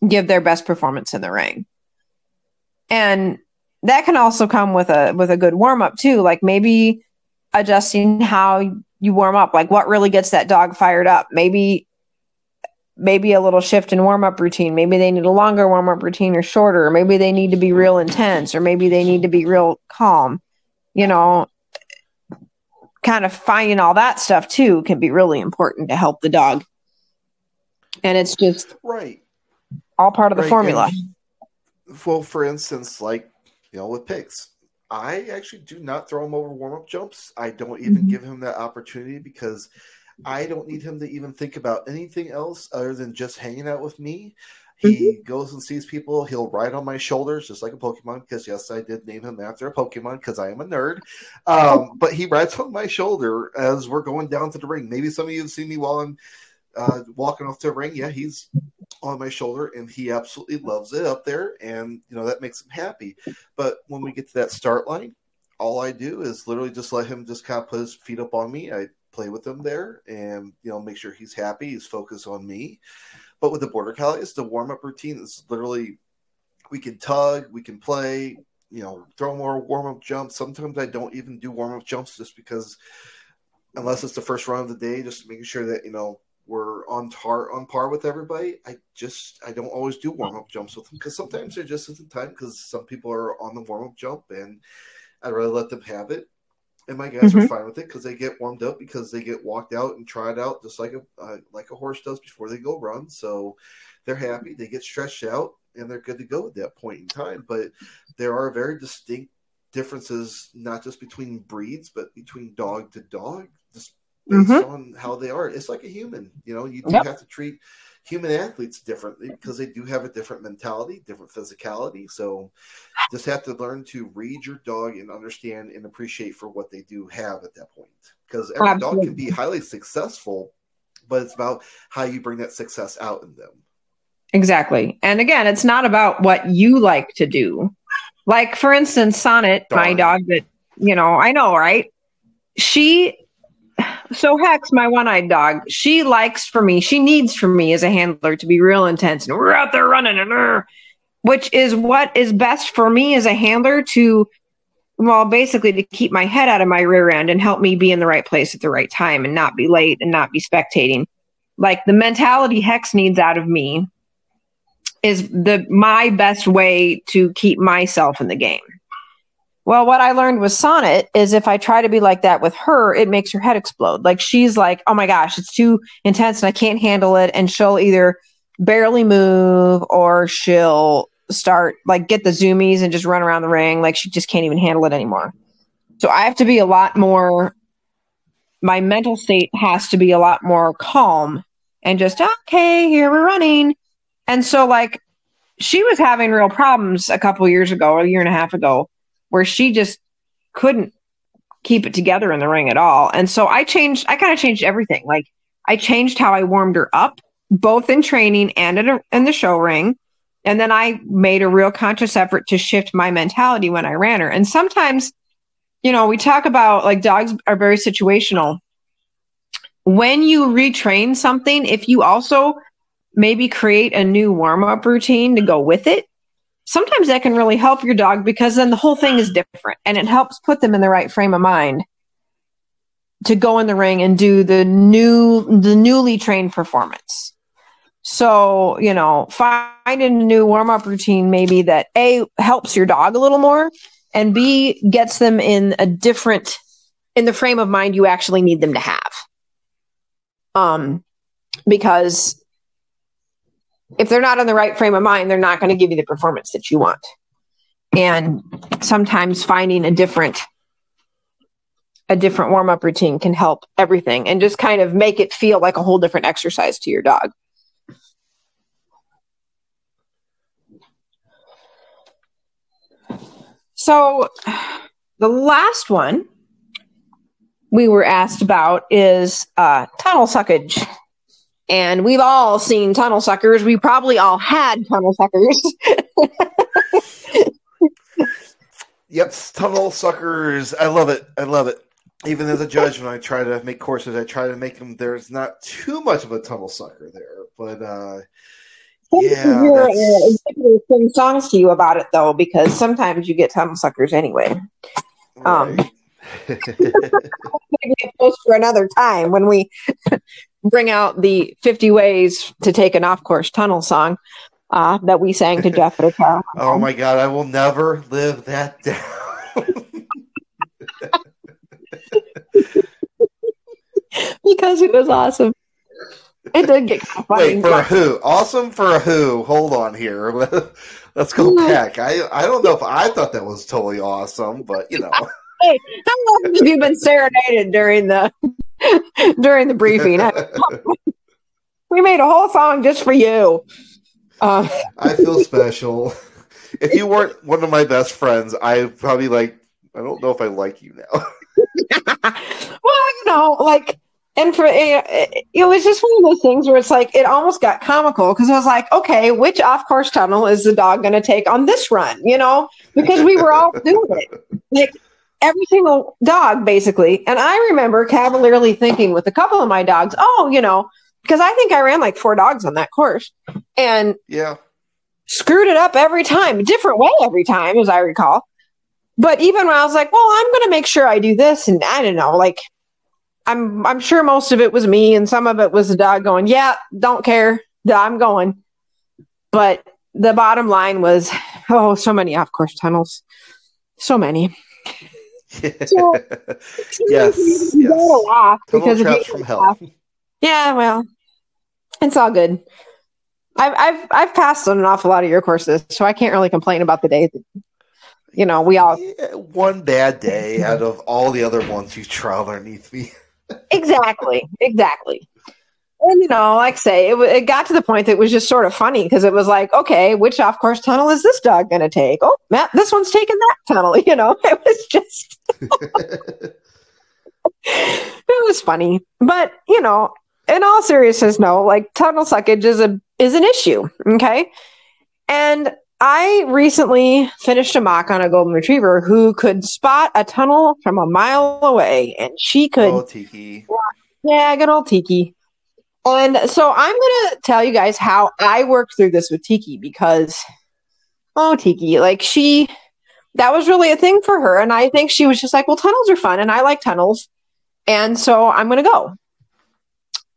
give their best performance in the ring. And that can also come with a with a good warm up too, like maybe adjusting how you warm up, like what really gets that dog fired up. Maybe maybe a little shift in warm up routine. Maybe they need a longer warm up routine or shorter. Or maybe they need to be real intense or maybe they need to be real calm. You know, kind of finding all that stuff too can be really important to help the dog. And it's just right. All part of the formula. And, well, for instance, like, you know, with Pix, I actually do not throw him over warm up jumps. I don't even mm-hmm. give him that opportunity because I don't need him to even think about anything else other than just hanging out with me. He mm-hmm. goes and sees people. He'll ride on my shoulders just like a Pokemon. Because yes, I did name him after a Pokemon because I am a nerd. Um, but he rides on my shoulder as we're going down to the ring. Maybe some of you have seen me while I'm uh, walking off to the ring. Yeah, he's on my shoulder, and he absolutely loves it up there, and you know that makes him happy. But when we get to that start line, all I do is literally just let him just kind of put his feet up on me. I play with him there and you know make sure he's happy he's focused on me. But with the border collies the warm-up routine is literally we can tug we can play you know throw more warm-up jumps. Sometimes i don't even do warm-up jumps just because unless it's the first run of the day just making sure that you know we're on tar on par with everybody i just i don't always do warm-up jumps with them because sometimes there just isn't time because some people are on the warm-up jump and i'd rather let them have it and my guys mm-hmm. are fine with it because they get warmed up because they get walked out and tried out just like a uh, like a horse does before they go run. So they're happy, they get stretched out, and they're good to go at that point in time. But there are very distinct differences, not just between breeds, but between dog to dog, just based mm-hmm. on how they are. It's like a human, you know. You do yep. have to treat human athletes differently because they do have a different mentality, different physicality. So just have to learn to read your dog and understand and appreciate for what they do have at that point. Because every Absolutely. dog can be highly successful, but it's about how you bring that success out in them. Exactly. And again, it's not about what you like to do. Like for instance, Sonnet, Darn. my dog that, you know, I know, right? She so Hex, my one-eyed dog, she likes for me, she needs for me as a handler to be real intense and we're out there running and uh, which is what is best for me as a handler to well basically to keep my head out of my rear end and help me be in the right place at the right time and not be late and not be spectating. Like the mentality Hex needs out of me is the my best way to keep myself in the game. Well, what I learned with Sonnet is if I try to be like that with her, it makes her head explode. Like she's like, oh my gosh, it's too intense and I can't handle it. And she'll either barely move or she'll start like get the zoomies and just run around the ring. Like she just can't even handle it anymore. So I have to be a lot more, my mental state has to be a lot more calm and just, okay, here we're running. And so, like, she was having real problems a couple years ago, a year and a half ago where she just couldn't keep it together in the ring at all. And so I changed, I kind of changed everything. Like I changed how I warmed her up, both in training and in, a, in the show ring. And then I made a real conscious effort to shift my mentality when I ran her. And sometimes, you know, we talk about like dogs are very situational. When you retrain something, if you also maybe create a new warm up routine to go with it, sometimes that can really help your dog because then the whole thing is different and it helps put them in the right frame of mind to go in the ring and do the new the newly trained performance. So you know finding a new warm-up routine maybe that a helps your dog a little more and b gets them in a different in the frame of mind you actually need them to have. Um because if they're not in the right frame of mind, they're not going to give you the performance that you want. And sometimes finding a different a different warm-up routine can help everything and just kind of make it feel like a whole different exercise to your dog. So the last one we were asked about is uh, tunnel suckage and we've all seen tunnel suckers. We probably all had tunnel suckers. *laughs* yep, tunnel suckers. I love it. I love it. Even as a judge, when I try to make courses, I try to make them. There's not too much of a tunnel sucker there, but uh, yeah, hear, uh, sing songs to you about it though, because sometimes you get tunnel suckers anyway. Um, right. Um, *laughs* maybe a post for another time when we bring out the 50 ways to take an off course tunnel song uh, that we sang to Jeff at a *laughs* oh my God, I will never live that *laughs* down. because it was awesome. It did get kind of funny. Wait, for a who? Awesome for a who? Hold on here. *laughs* Let's go back. I I don't know if I thought that was totally awesome, but you know. Hey, *laughs* how long have you been serenaded during the *laughs* during the briefing? *laughs* we made a whole song just for you. Uh, I feel special. If you weren't one of my best friends, I probably like. I don't know if I like you now. well, you know, like, and for it, it was just one of those things where it's like it almost got comical because I was like, okay, which off course tunnel is the dog going to take on this run? You know, because we were all doing it. Like every single dog basically. And I remember cavalierly thinking with a couple of my dogs, oh, you know, because I think I ran like four dogs on that course. And yeah, screwed it up every time, different way every time, as I recall. But even when I was like, well, I'm going to make sure I do this, and I don't know, like, I'm I'm sure most of it was me, and some of it was the dog going, yeah, don't care, I'm going. But the bottom line was, oh, so many off course tunnels, so many. So, *laughs* yes, you yes. laugh because traps from hell. Laugh. Yeah, well, it's all good. I've I've I've passed on an awful lot of your courses, so I can't really complain about the day. That, you know, we all yeah, one bad day out of all the other ones you trial underneath me. *laughs* exactly, exactly. And you know, like say, it, it got to the point that it was just sort of funny because it was like, okay, which off course tunnel is this dog going to take? Oh, Matt, this one's taking that tunnel. *laughs* You know, it was just, *laughs* it was funny. But you know, in all seriousness, no, like tunnel suckage is a is an issue. Okay, and I recently finished a MACH on a golden retriever who could spot a tunnel from a mile away, and she could. Oh, Tiki. Yeah, good old Tiki. And so I'm going to tell you guys how I worked through this with Tiki because, oh, Tiki, like she, that was really a thing for her. And I think she was just like, well, tunnels are fun and I like tunnels. And so I'm going to go.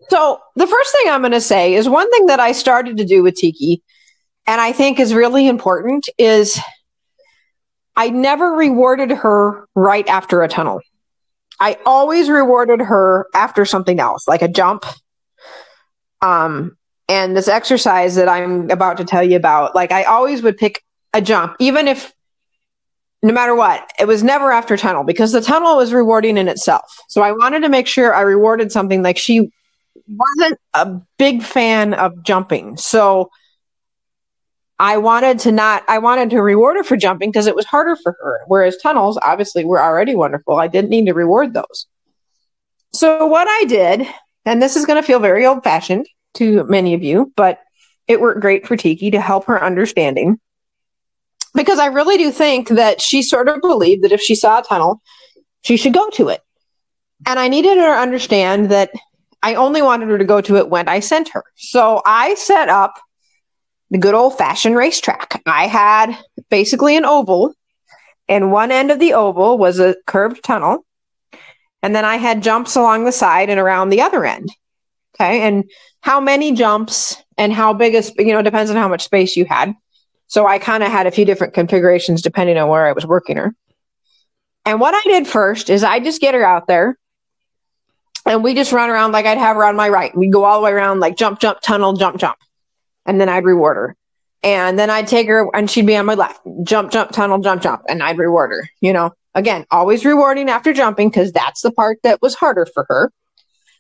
So the first thing I'm going to say is one thing that I started to do with Tiki and I think is really important is I never rewarded her right after a tunnel. I always rewarded her after something else, like a jump um, and this exercise that I'm about to tell you about, like I always would pick a jump, even if no matter what, it was never after tunnel because the tunnel was rewarding in itself. So I wanted to make sure I rewarded something like she wasn't a big fan of jumping. So I wanted to not, I wanted to reward her for jumping because it was harder for her. Whereas tunnels obviously were already wonderful. I didn't need to reward those. So what I did and this is going to feel very old fashioned to many of you, but it worked great for Tiki to help her understanding. Because I really do think that she sort of believed that if she saw a tunnel, she should go to it. And I needed her to understand that I only wanted her to go to it when I sent her. So I set up the good old fashioned racetrack. I had basically an oval, and one end of the oval was a curved tunnel, and then I had jumps along the side and around the other end. Okay. And how many jumps and how big is, you know, depends on how much space you had. So I kind of had a few different configurations depending on where I was working her. And what I did first is I just get her out there and we just run around like I'd have her on my right. We'd go all the way around like jump, jump, tunnel, jump, jump. And then I'd reward her. And then I'd take her and she'd be on my left, jump, jump, tunnel, jump, jump. And I'd reward her, you know. Again, always rewarding after jumping because that's the part that was harder for her.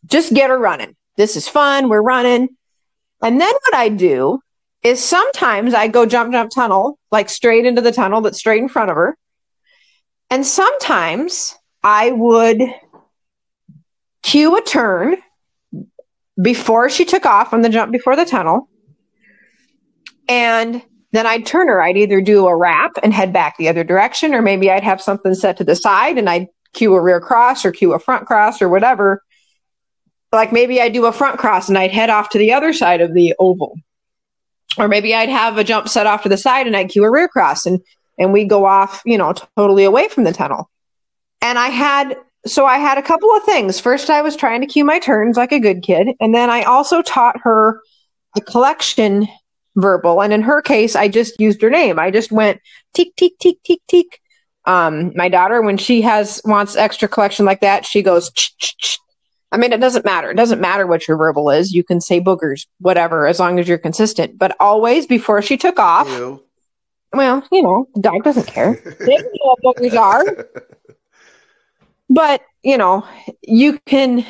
Just get her running. This is fun. We're running. And then what I do is sometimes I go jump, jump tunnel, like straight into the tunnel that's straight in front of her. And sometimes I would cue a turn before she took off on the jump before the tunnel. And then I'd turn her. I'd either do a wrap and head back the other direction, or maybe I'd have something set to the side and I'd cue a rear cross or cue a front cross or whatever. Like maybe I'd do a front cross and I'd head off to the other side of the oval. Or maybe I'd have a jump set off to the side and I'd cue a rear cross and and we go off, you know, totally away from the tunnel. And I had so I had a couple of things. First, I was trying to cue my turns like a good kid, and then I also taught her a collection verbal. And in her case, I just used her name. I just went teak teak teak teak teak. Um, my daughter, when she has wants extra collection like that, she goes. Ch-ch-ch. I mean, it doesn't matter. It doesn't matter what your verbal is. You can say boogers, whatever, as long as you're consistent. But always before she took off. Ew. Well, you know, the dog doesn't care. they know what boogers are. *laughs* But, you know, you can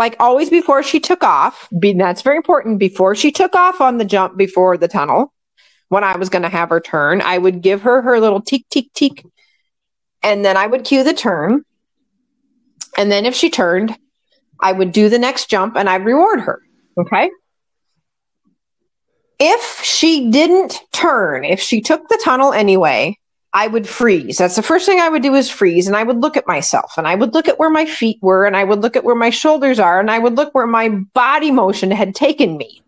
like always before she took off, be, that's very important. Before she took off on the jump before the tunnel, when I was going to have her turn, I would give her her little teak, teak, teak. And then I would cue the turn. And then if she turned, I would do the next jump and I'd reward her. Okay. If she didn't turn, if she took the tunnel anyway, I would freeze. That's the first thing I would do is freeze. And I would look at myself and I would look at where my feet were and I would look at where my shoulders are and I would look where my body motion had taken me.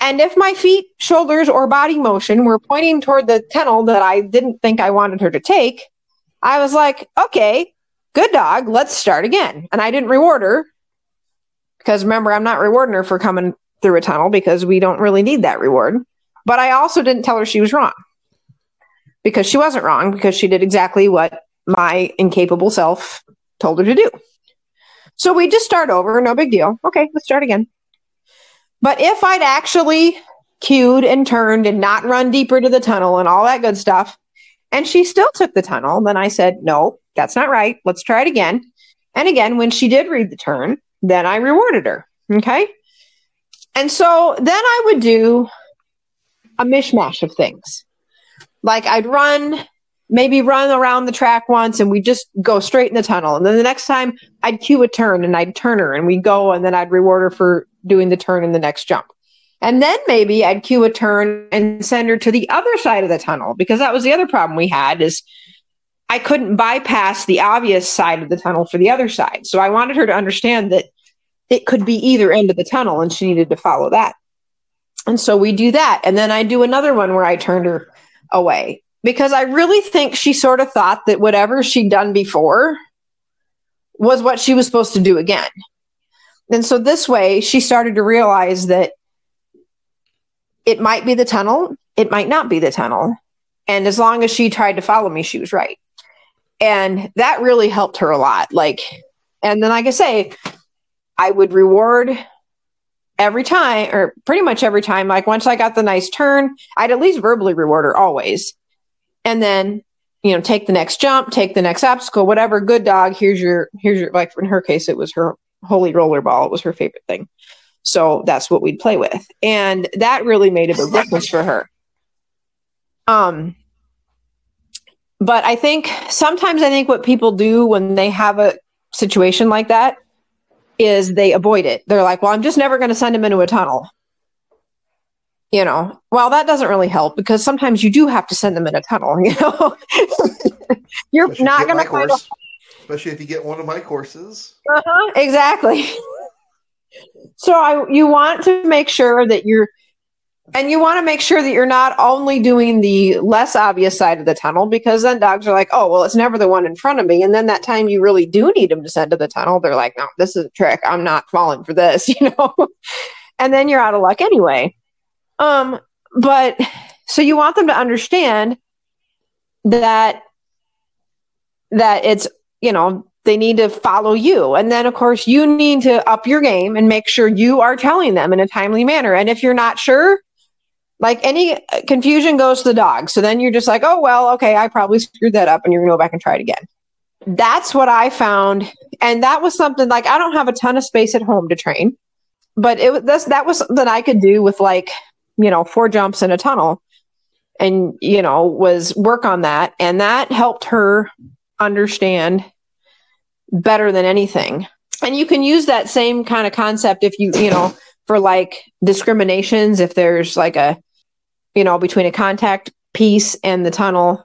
And if my feet, shoulders, or body motion were pointing toward the tunnel that I didn't think I wanted her to take, I was like, okay, good dog, let's start again. And I didn't reward her because remember, I'm not rewarding her for coming through a tunnel because we don't really need that reward. But I also didn't tell her she was wrong because she wasn't wrong because she did exactly what my incapable self told her to do. So we just start over, no big deal. Okay, let's start again. But if I'd actually cued and turned and not run deeper to the tunnel and all that good stuff, and she still took the tunnel, then I said, no, that's not right. Let's try it again. And again, when she did read the turn, then I rewarded her. Okay. And so then I would do a mishmash of things like I'd run, maybe run around the track once and we just go straight in the tunnel. And then the next time I'd cue a turn and I'd turn her and we'd go and then I'd reward her for doing the turn in the next jump. And then maybe I'd cue a turn and send her to the other side of the tunnel because that was the other problem we had is I couldn't bypass the obvious side of the tunnel for the other side. So I wanted her to understand that it could be either end of the tunnel and she needed to follow that. And so we do that. And then I do another one where I turned her away because I really think she sort of thought that whatever she'd done before was what she was supposed to do again. And so this way, she started to realize that it might be the tunnel, it might not be the tunnel. And as long as she tried to follow me, she was right. And that really helped her a lot. Like, and then, like I say, I would reward every time or pretty much every time like once i got the nice turn i'd at least verbally reward her always. And then you know take the next jump take the next obstacle whatever good dog here's your here's your like in her case it was her holy roller ball it was her favorite thing. So that's what we'd play with. And that really made a big difference for her. Um but i think sometimes i think what people do when they have a situation like that is they avoid it. They're like, well, I'm just never going to send them into a tunnel. You know, well, that doesn't really help because sometimes you do have to send them in a tunnel. *laughs* You know, *laughs* you're Especially not going to find. A- Especially if you get one of my courses. Uh-huh, exactly. *laughs* so I, you want to make sure that you're and you want to make sure that you're not only doing the less obvious side of the tunnel because then dogs are like, oh, well, it's never the one in front of me. And then that time you really do need them to send to the tunnel, they're like, no, this is a trick. I'm not falling for this, *laughs* you know? and then you're out of luck anyway. Um, but so you want them to understand that that it's, you know, they need to follow you. And then, of course, you need to up your game and make sure you are telling them in a timely manner. And if you're not sure, like any uh, confusion goes to the dog. So then you're just like, oh, well, okay, I probably screwed that up and you're going to go back and try it again. That's what I found. And that was something like I don't have a ton of space at home to train, but it was that was something I could do with like, you know, four jumps in a tunnel. and you know was work on that and that helped her understand better than anything and you can use that same kind of concept if you you know for like discriminations if there's like a you know between a contact piece and the tunnel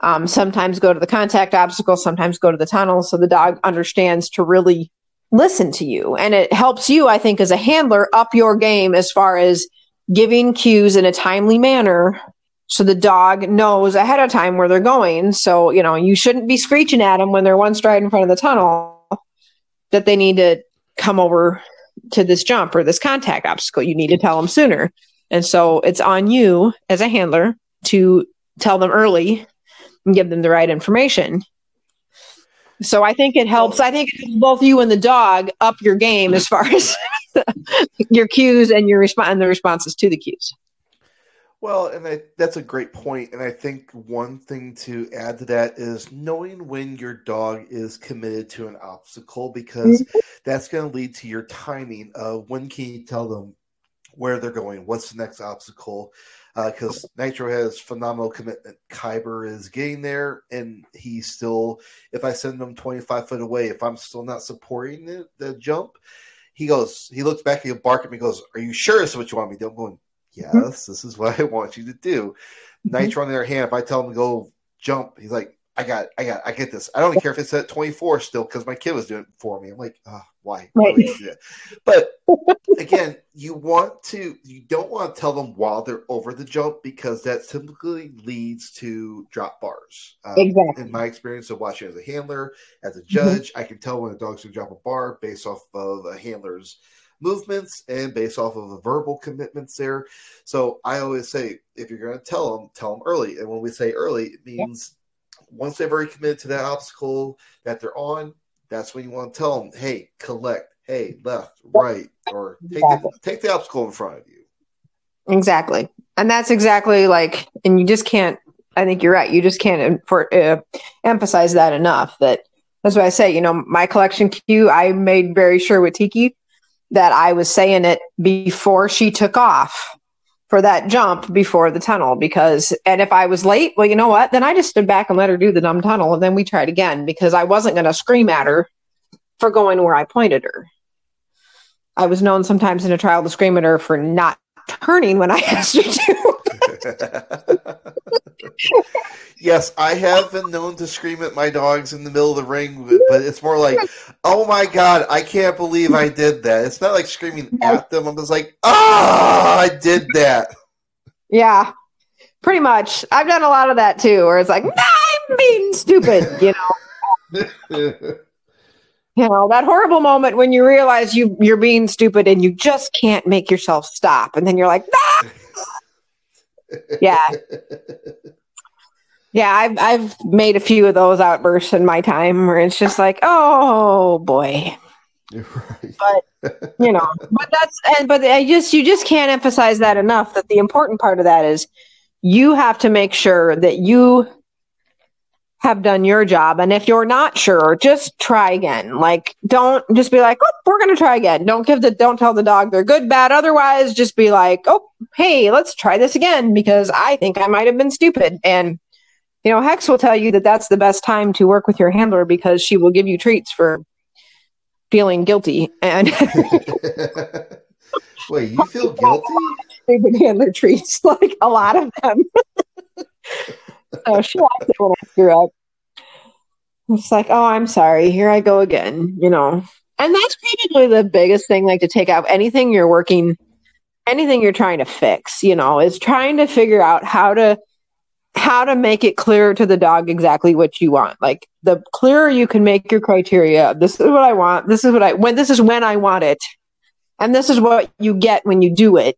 um, sometimes go to the contact obstacle sometimes go to the tunnel so the dog understands to really listen to you and it helps you i think as a handler up your game as far as giving cues in a timely manner so the dog knows ahead of time where they're going. So, you know, you shouldn't be screeching at them when they're one stride in front of the tunnel that they need to come over to this jump or this contact obstacle. You need to tell them sooner. And so it's on you as a handler to tell them early and give them the right information. So I think it helps. I think both you and the dog up your game as far as *laughs* your cues and your response and the responses to the cues. Well, and I, that's a great point. And I think one thing to add to that is knowing when your dog is committed to an obstacle, because mm-hmm. that's going to lead to your timing of when can you tell them where they're going, what's the next obstacle. Because uh, Nitro has phenomenal commitment. Kyber is getting there, and he's still. If I send him twenty five foot away, if I'm still not supporting the, the jump, he goes. He looks back. He'll bark at me. Goes, "Are you sure this is what you want me to do?" I'm going, yes, this is what I want you to do. Mm-hmm. Nitro on the other hand, if I tell him to go jump, he's like, I got, I got, I get this. I don't care if it's at 24 still because my kid was doing it for me. I'm like, oh, why? But again, you want to, you don't want to tell them while they're over the jump because that typically leads to drop bars. Um, exactly. In my experience of watching as a handler, as a mm-hmm. judge, mm-hmm. I can tell when a dog's going to drop a bar based off of a handler's movements and based off of the verbal commitments there. So I always say, if you're going to tell them, tell them early. And when we say early, it means once they've already committed to that obstacle that they're on, that's when you want to tell them, hey, collect, hey, left, right, or take the, take the obstacle in front of you. Exactly. And that's exactly like, and you just can't, I think you're right. You just can't for, uh, emphasize that enough that that's why I say, you know, my collection cue, I made very sure with Tiki that I was saying it before she took off for that jump before the tunnel because and if I was late, well, you know what? Then I just stood back and let her do the dumb tunnel and then we tried again because I wasn't going to scream at her for going where I pointed her. I was known sometimes in a trial to scream at her for not turning when I *laughs* asked her to. *laughs* yes, I have been known to scream at my dogs in the middle of the ring, but it's more like, "Oh my god, I can't believe I did that." It's not like screaming at them. I'm just like, "Ah, oh, I did that." Yeah, pretty much. I've done a lot of that too, where it's like, nah, "I'm being stupid," you know. *laughs* you know that horrible moment when you realize you you're being stupid and you just can't make yourself stop, and then you're like, "Ah." *laughs* yeah. Yeah, I've I've made a few of those outbursts in my time where it's just like, oh boy. *laughs* Right. But you know, but that's and but I just you just can't emphasize that enough that the important part of that is you have to make sure that you have done your job. And if you're not sure just try again. Like don't just be like oh we're going to try again. Don't give the don't tell the dog they're good bad. Otherwise just be like oh hey let's try this again because i think i might have been stupid. And you know hex will tell you that that's the best time to work with your handler because she will give you treats for feeling guilty. And *laughs* wait you feel guilty? *laughs* Stupid handler treats like a lot of them *laughs* so she liked it when I grew up. It's like, oh, I'm sorry. Here I go again. You know, and that's probably the biggest thing. Like to take out anything you're working, anything you're trying to fix. You know, is trying to figure out how to how to make it clear to the dog exactly what you want. Like the clearer you can make your criteria, this is what I want. This is what I when this is when I want it, and this is what you get when you do it.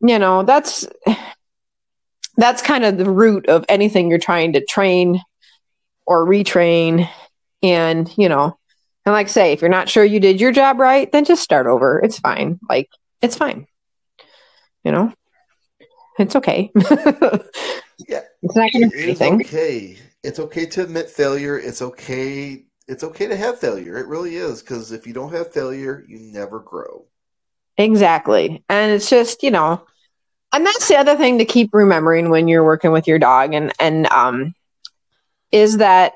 You know, that's that's kind of the root of anything you're trying to train or retrain. And, you know, and like I say, if you're not sure you did your job right, then just start over. It's fine. Like, it's fine. You know, it's okay. *laughs* yeah. It's not going to anything. okay. It's okay to admit failure. It's okay. It's okay to have failure. It really is. Because if you don't have failure, you never grow. Exactly. And it's just, you know, and that's the other thing to keep remembering when you're working with your dog and and um is that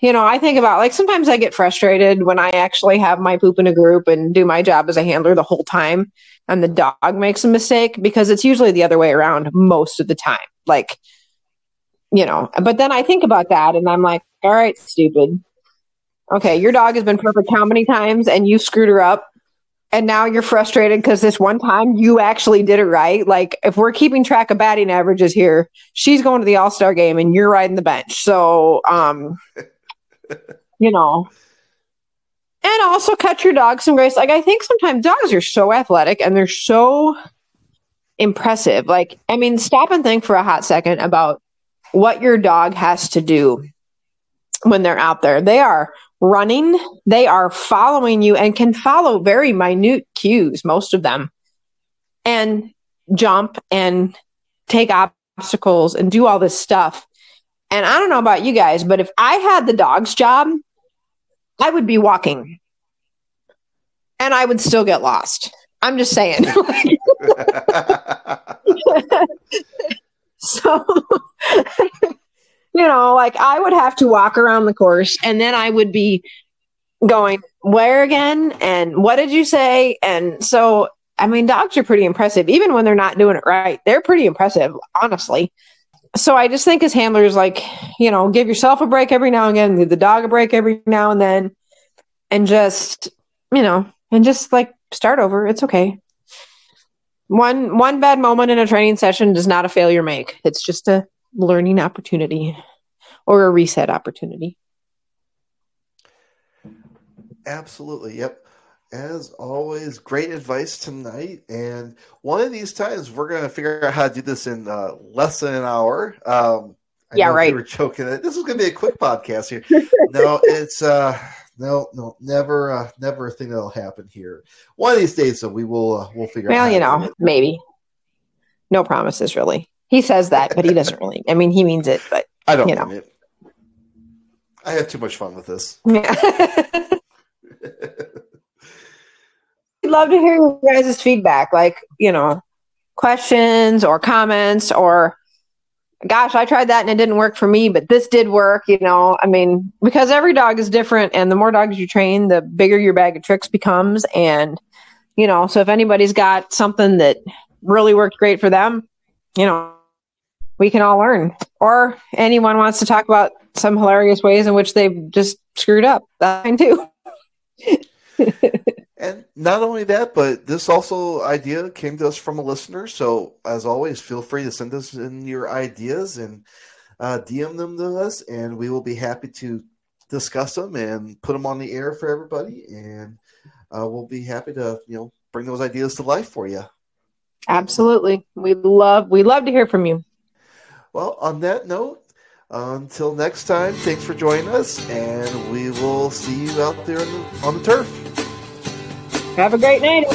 you know i think about like sometimes i get frustrated when i actually have my poop in a group and do my job as a handler the whole time and the dog makes a mistake because it's usually the other way around most of the time like you know but then i think about that and i'm like all right stupid. Okay your dog has been perfect how many times and you screwed her up and now you're frustrated because this one time you actually did it right. Like if we're keeping track of batting averages here, she's going to the All Star game and you're riding the bench. So, um, *laughs* you know, and also cut your dog some grace. Like I think sometimes dogs are so athletic and they're so impressive. Like I mean, stop and think for a hot second about what your dog has to do when they're out there. They are running, they are following you and can follow very minute cues, most of them, and jump and take obstacles and do all this stuff. And I don't know about you guys, but if I had the dog's job, I would be walking and I would still get lost. I'm just saying. *laughs* *laughs* so *laughs* you know, like I would have to walk around the course and then I would be going, where again? And what did you say? And so, I mean, dogs are pretty impressive, even when they're not doing it right. They're pretty impressive, honestly. So I just think as handlers, like, you know, give yourself a break every now and again, give the dog a break every now and then, and just, you know, and just like start over. It's okay. One one bad moment in a training session does not a failure make. It's just a learning opportunity or a reset opportunity. Absolutely. Yep. As always, great advice tonight. And one of these times, we're going to figure out how to do this in uh, less than an hour. Um, I yeah, right. We were joking that this is going to be a quick podcast here. *laughs* no, it's uh, no, no, never, uh, never a thing that'll happen here. One of these days, though, we will uh, we'll figure. Well, out you know, maybe. No promises, really. He says that, but he doesn't really. I mean, he means it, but I don't you know. mean it. I had too much fun with this. *laughs* Yeah. I'd love to hear you guys' feedback, like, you know, questions or comments or gosh, I tried that and it didn't work for me, but this did work, you know. I mean, because every dog is different and the more dogs you train, the bigger your bag of tricks becomes and you know, so if anybody's got something that really worked great for them, you know, we can all learn. Or anyone wants to talk about some hilarious ways in which they've just screwed up. That's fine too. *laughs* and not only that, but this also idea came to us from a listener. So as always, feel free to send us in your ideas and uh, DM them to us, and we will be happy to discuss them and put them on the air for everybody. And uh, we'll be happy to you know bring those ideas to life for you. Absolutely, we love we love to hear from you. Well, on that note, until next time, thanks for joining us, and we will see you out there on the, turf. Have a great night.